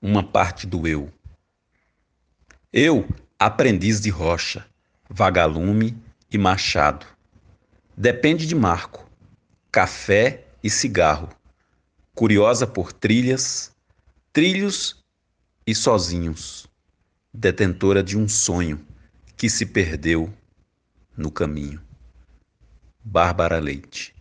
uma parte do eu. Eu, aprendiz de rocha, vagalume e machado. Depende de Marco, café e cigarro. Curiosa por trilhas, trilhos e sozinhos. Detentora de um sonho que se perdeu no caminho. Bárbara Leite